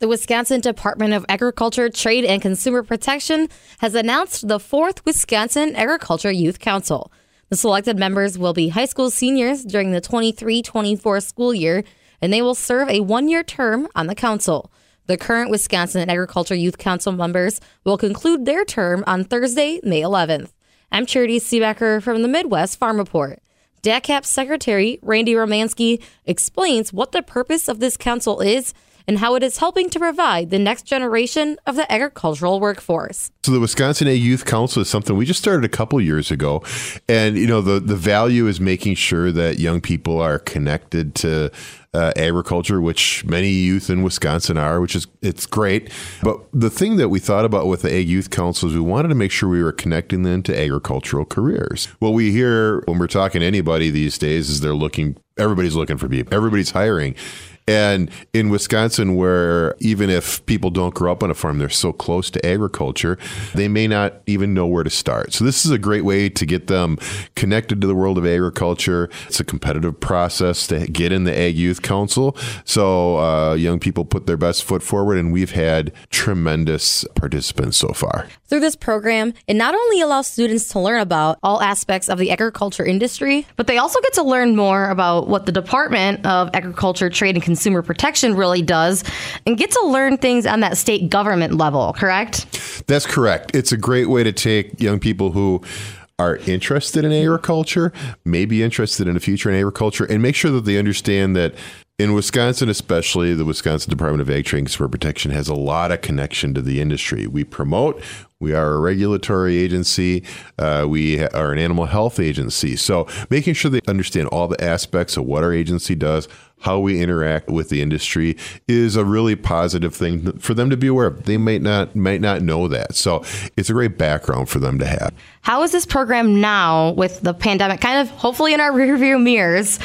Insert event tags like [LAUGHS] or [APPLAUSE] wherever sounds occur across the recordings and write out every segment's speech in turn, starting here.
The Wisconsin Department of Agriculture, Trade, and Consumer Protection has announced the fourth Wisconsin Agriculture Youth Council. The selected members will be high school seniors during the 23 24 school year, and they will serve a one year term on the council. The current Wisconsin Agriculture Youth Council members will conclude their term on Thursday, May 11th. I'm Charity Seebecker from the Midwest Farm Report. DATCP Secretary Randy Romanski explains what the purpose of this council is and how it is helping to provide the next generation of the agricultural workforce. So the Wisconsin A Youth Council is something we just started a couple years ago, and you know the the value is making sure that young people are connected to uh, agriculture, which many youth in Wisconsin are, which is it's great. But the thing that we thought about with the Ag Youth Council is we wanted to make sure we were connecting them to agricultural careers. What we hear when we're talking to anybody these days is they're looking. Everybody's looking for people. Everybody's hiring. And in Wisconsin, where even if people don't grow up on a farm, they're so close to agriculture, they may not even know where to start. So, this is a great way to get them connected to the world of agriculture. It's a competitive process to get in the Ag Youth Council. So, uh, young people put their best foot forward, and we've had tremendous participants so far. Through this program, it not only allows students to learn about all aspects of the agriculture industry, but they also get to learn more about what the Department of Agriculture, Trade, and Consumer Protection really does and get to learn things on that state government level, correct? That's correct. It's a great way to take young people who are interested in agriculture, maybe interested in a future in agriculture, and make sure that they understand that in Wisconsin, especially, the Wisconsin Department of Ag Trade and Consumer Protection has a lot of connection to the industry. We promote, we are a regulatory agency, uh, we are an animal health agency. So, making sure they understand all the aspects of what our agency does, how we interact with the industry is a really positive thing for them to be aware of. They might not might not know that. So, it's a great background for them to have. How is this program now with the pandemic kind of hopefully in our rearview mirrors?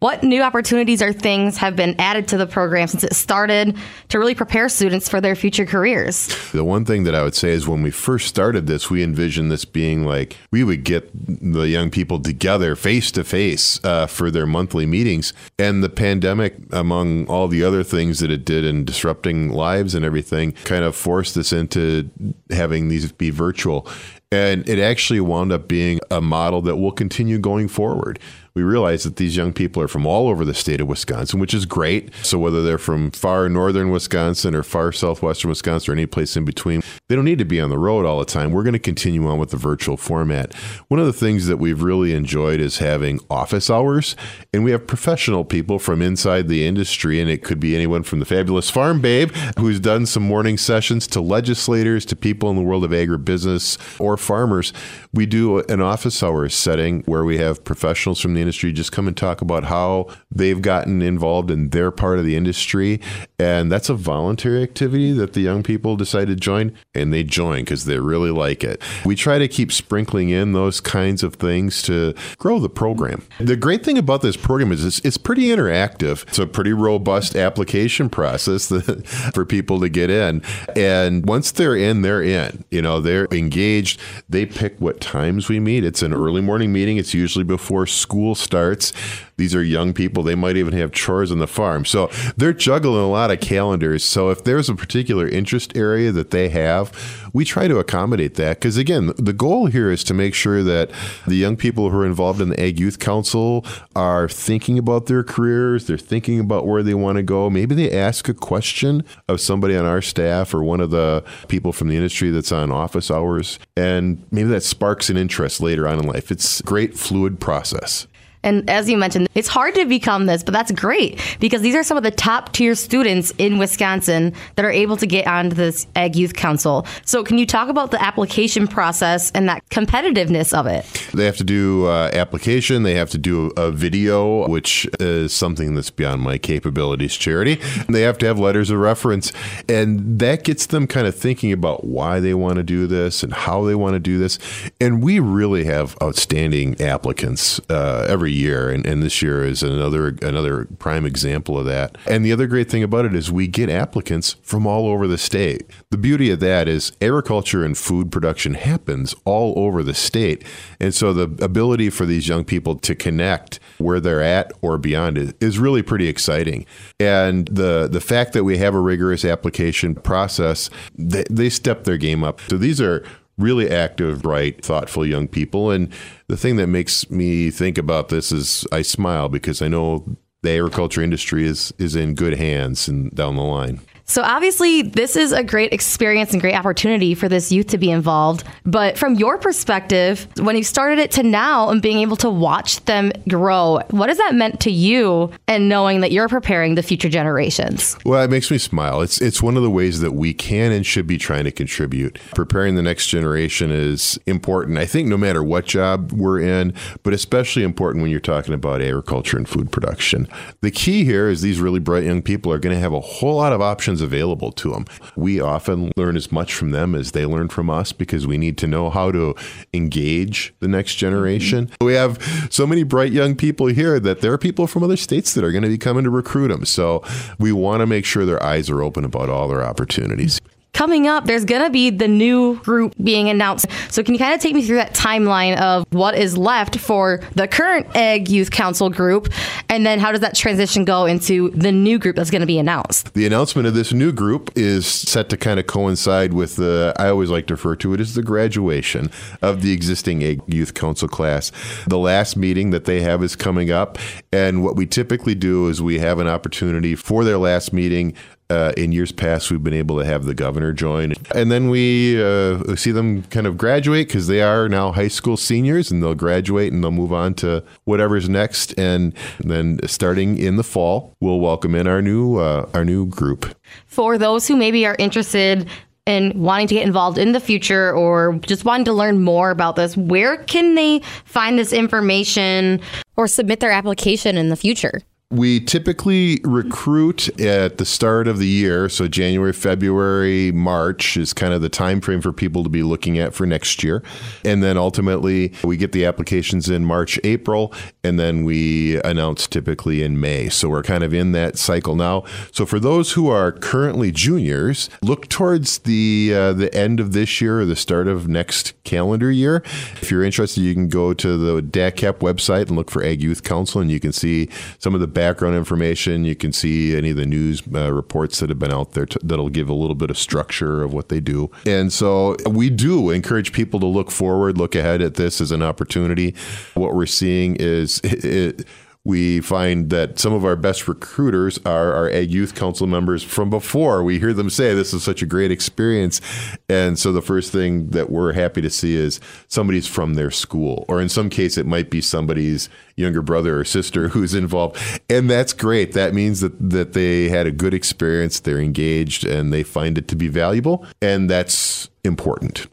What new opportunities or things have been added to the program since it started to really prepare students for their future careers? The one thing that I would say is when we first started this, we envisioned this being like we would get the young people together face to face uh, for their monthly meetings. And the pandemic, among all the other things that it did in disrupting lives and everything, kind of forced us into having these be virtual. And it actually wound up being a model that will continue going forward we realize that these young people are from all over the state of Wisconsin, which is great. So whether they're from far northern Wisconsin or far southwestern Wisconsin or any place in between, they don't need to be on the road all the time. We're going to continue on with the virtual format. One of the things that we've really enjoyed is having office hours, and we have professional people from inside the industry, and it could be anyone from the fabulous Farm Babe who's done some morning sessions to legislators to people in the world of agribusiness or farmers. We do an office hours setting where we have professionals from the industry just come and talk about how they've gotten involved in their part of the industry. And that's a voluntary activity that the young people decide to join, and they join because they really like it. We try to keep sprinkling in those kinds of things to grow the program. The great thing about this program is it's, it's pretty interactive. It's a pretty robust application process that, [LAUGHS] for people to get in. And once they're in, they're in. You know, they're engaged. They pick what times we meet. It's an early morning meeting. It's usually before school starts. These are young people. They might even have chores on the farm. So they're juggling a lot of calendars. So if there's a particular interest area that they have, we try to accommodate that. Because again, the goal here is to make sure that the young people who are involved in the Ag Youth Council are thinking about their careers. They're thinking about where they want to go. Maybe they ask a question of somebody on our staff or one of the people from the industry that's on office hours. And maybe that sparks an interest later on in life. It's a great fluid process. And as you mentioned, it's hard to become this, but that's great because these are some of the top tier students in Wisconsin that are able to get onto this Ag Youth Council. So, can you talk about the application process and that competitiveness of it? They have to do uh, application. They have to do a video, which is something that's beyond my capabilities. Charity. They have to have letters of reference, and that gets them kind of thinking about why they want to do this and how they want to do this. And we really have outstanding applicants uh, every every year, and, and this year is another another prime example of that. And the other great thing about it is we get applicants from all over the state. The beauty of that is agriculture and food production happens all over the state, and so the ability for these young people to connect where they're at or beyond is, is really pretty exciting. And the the fact that we have a rigorous application process, they, they step their game up. So these are really active, bright, thoughtful young people. And the thing that makes me think about this is I smile because I know the agriculture industry is is in good hands and down the line. So obviously, this is a great experience and great opportunity for this youth to be involved. But from your perspective, when you started it to now and being able to watch them grow, what has that meant to you and knowing that you're preparing the future generations? Well, it makes me smile. It's it's one of the ways that we can and should be trying to contribute. Preparing the next generation is important. I think no matter what job we're in, but especially important when you're talking about agriculture and food production. The key here is these really bright young people are going to have a whole lot of options options available to them. We often learn as much from them as they learn from us because we need to know how to engage the next generation. Mm-hmm. We have so many bright young people here that there are people from other states that are going to be coming to recruit them. So we want to make sure their eyes are open about all their opportunities coming up, there's going to be the new group being announced. So, can you kind of take me through that timeline of what is left for the current Ag Youth Council group? And then how does that transition go into the new group that's going to be announced? The announcement of this new group is set to kind of coincide with the, I always like to refer to it as the graduation of the existing Ag Youth Council class. The last meeting that they have is coming up. And what we typically do is we have an opportunity for their last meeting uh, in years past, we've been able to have the governor join. And then we uh, see them kind of graduate because they are now high school seniors and they'll graduate and they'll move on to whatever's next. And then starting in the fall, we'll welcome in our new, uh, our new group. For those who maybe are interested in wanting to get involved in the future or just wanting to learn more about this, where can they find this information or submit their application in the future? We typically recruit at the start of the year, so January, February, March is kind of the time frame for people to be looking at for next year. And then ultimately we get the applications in March, April, and then we announce typically in May. So we're kind of in that cycle now. So for those who are currently juniors, look towards the uh, the end of this year or the start of next calendar year. If you're interested, you can go to the DATCP website and look for Ag Youth Council and you can see some of the background information. You can see any of the news uh, reports that have been out there that'll give a little bit of structure of what they do. And so we do encourage people to look forward, look ahead at this as an opportunity. What we're seeing is [LAUGHS] it, we find that some of our best recruiters are our Ag Youth Council members from before. We hear them say, This is such a great experience. And so the first thing that we're happy to see is somebody's from their school, or in some case, it might be somebody's younger brother or sister [LAUGHS] who's involved. And that's great. That means that, that they had a good experience, they're engaged, and they find it to be valuable. And that's important.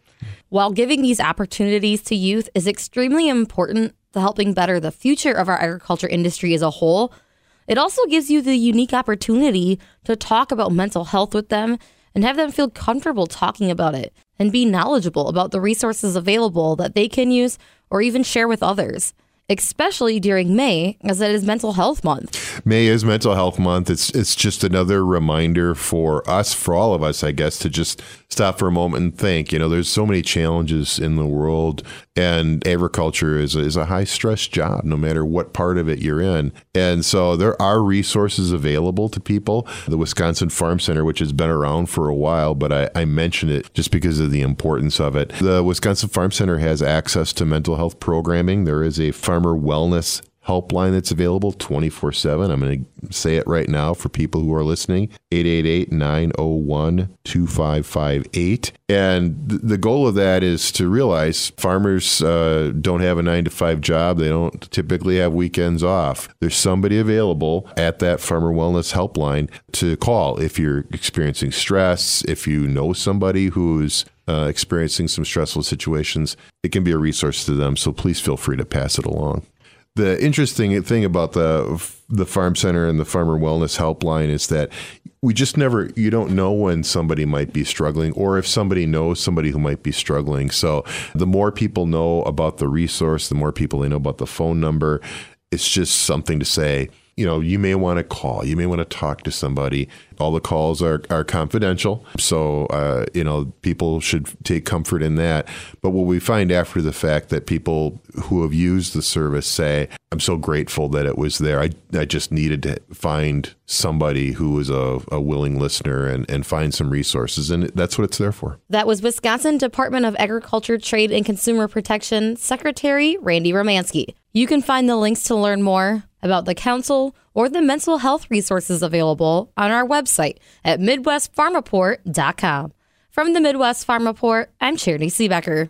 While giving these opportunities to youth is extremely important to helping better the future of our agriculture industry as a whole, it also gives you the unique opportunity to talk about mental health with them and have them feel comfortable talking about it and be knowledgeable about the resources available that they can use or even share with others especially during May, as it is Mental Health Month. May is Mental Health Month. It's it's just another reminder for us, for all of us, I guess, to just stop for a moment and think. You know, there's so many challenges in the world, and agriculture is a, is a high stress job, no matter what part of it you're in. And so there are resources available to people. The Wisconsin Farm Center, which has been around for a while, but I, I mention it just because of the importance of it. The Wisconsin Farm Center has access to mental health programming. There is a farm farmer wellness helpline that's available 24 7. I'm going to say it right now for people who are listening 888 901 2558. And the goal of that is to realize farmers uh, don't have a nine to five job. They don't typically have weekends off. There's somebody available at that farmer wellness helpline to call if you're experiencing stress, if you know somebody who's uh, experiencing some stressful situations, it can be a resource to them. So please feel free to pass it along. The interesting thing about the the farm center and the farmer wellness helpline is that we just never you don't know when somebody might be struggling or if somebody knows somebody who might be struggling. So the more people know about the resource, the more people they know about the phone number, It's just something to say, you know, you may want to call, you may want to talk to somebody. All the calls are, are confidential. So, uh, you know, people should take comfort in that. But what we find after the fact that people who have used the service say, I'm so grateful that it was there. I, I just needed to find somebody who was a, a willing listener and, and find some resources. And that's what it's there for. That was Wisconsin Department of Agriculture, Trade, and Consumer Protection Secretary Randy Romanski. You can find the links to learn more about the council or the mental health resources available on our website at MidwestFarmReport.com. From the Midwest Farm Report, I'm Charity Seebecker.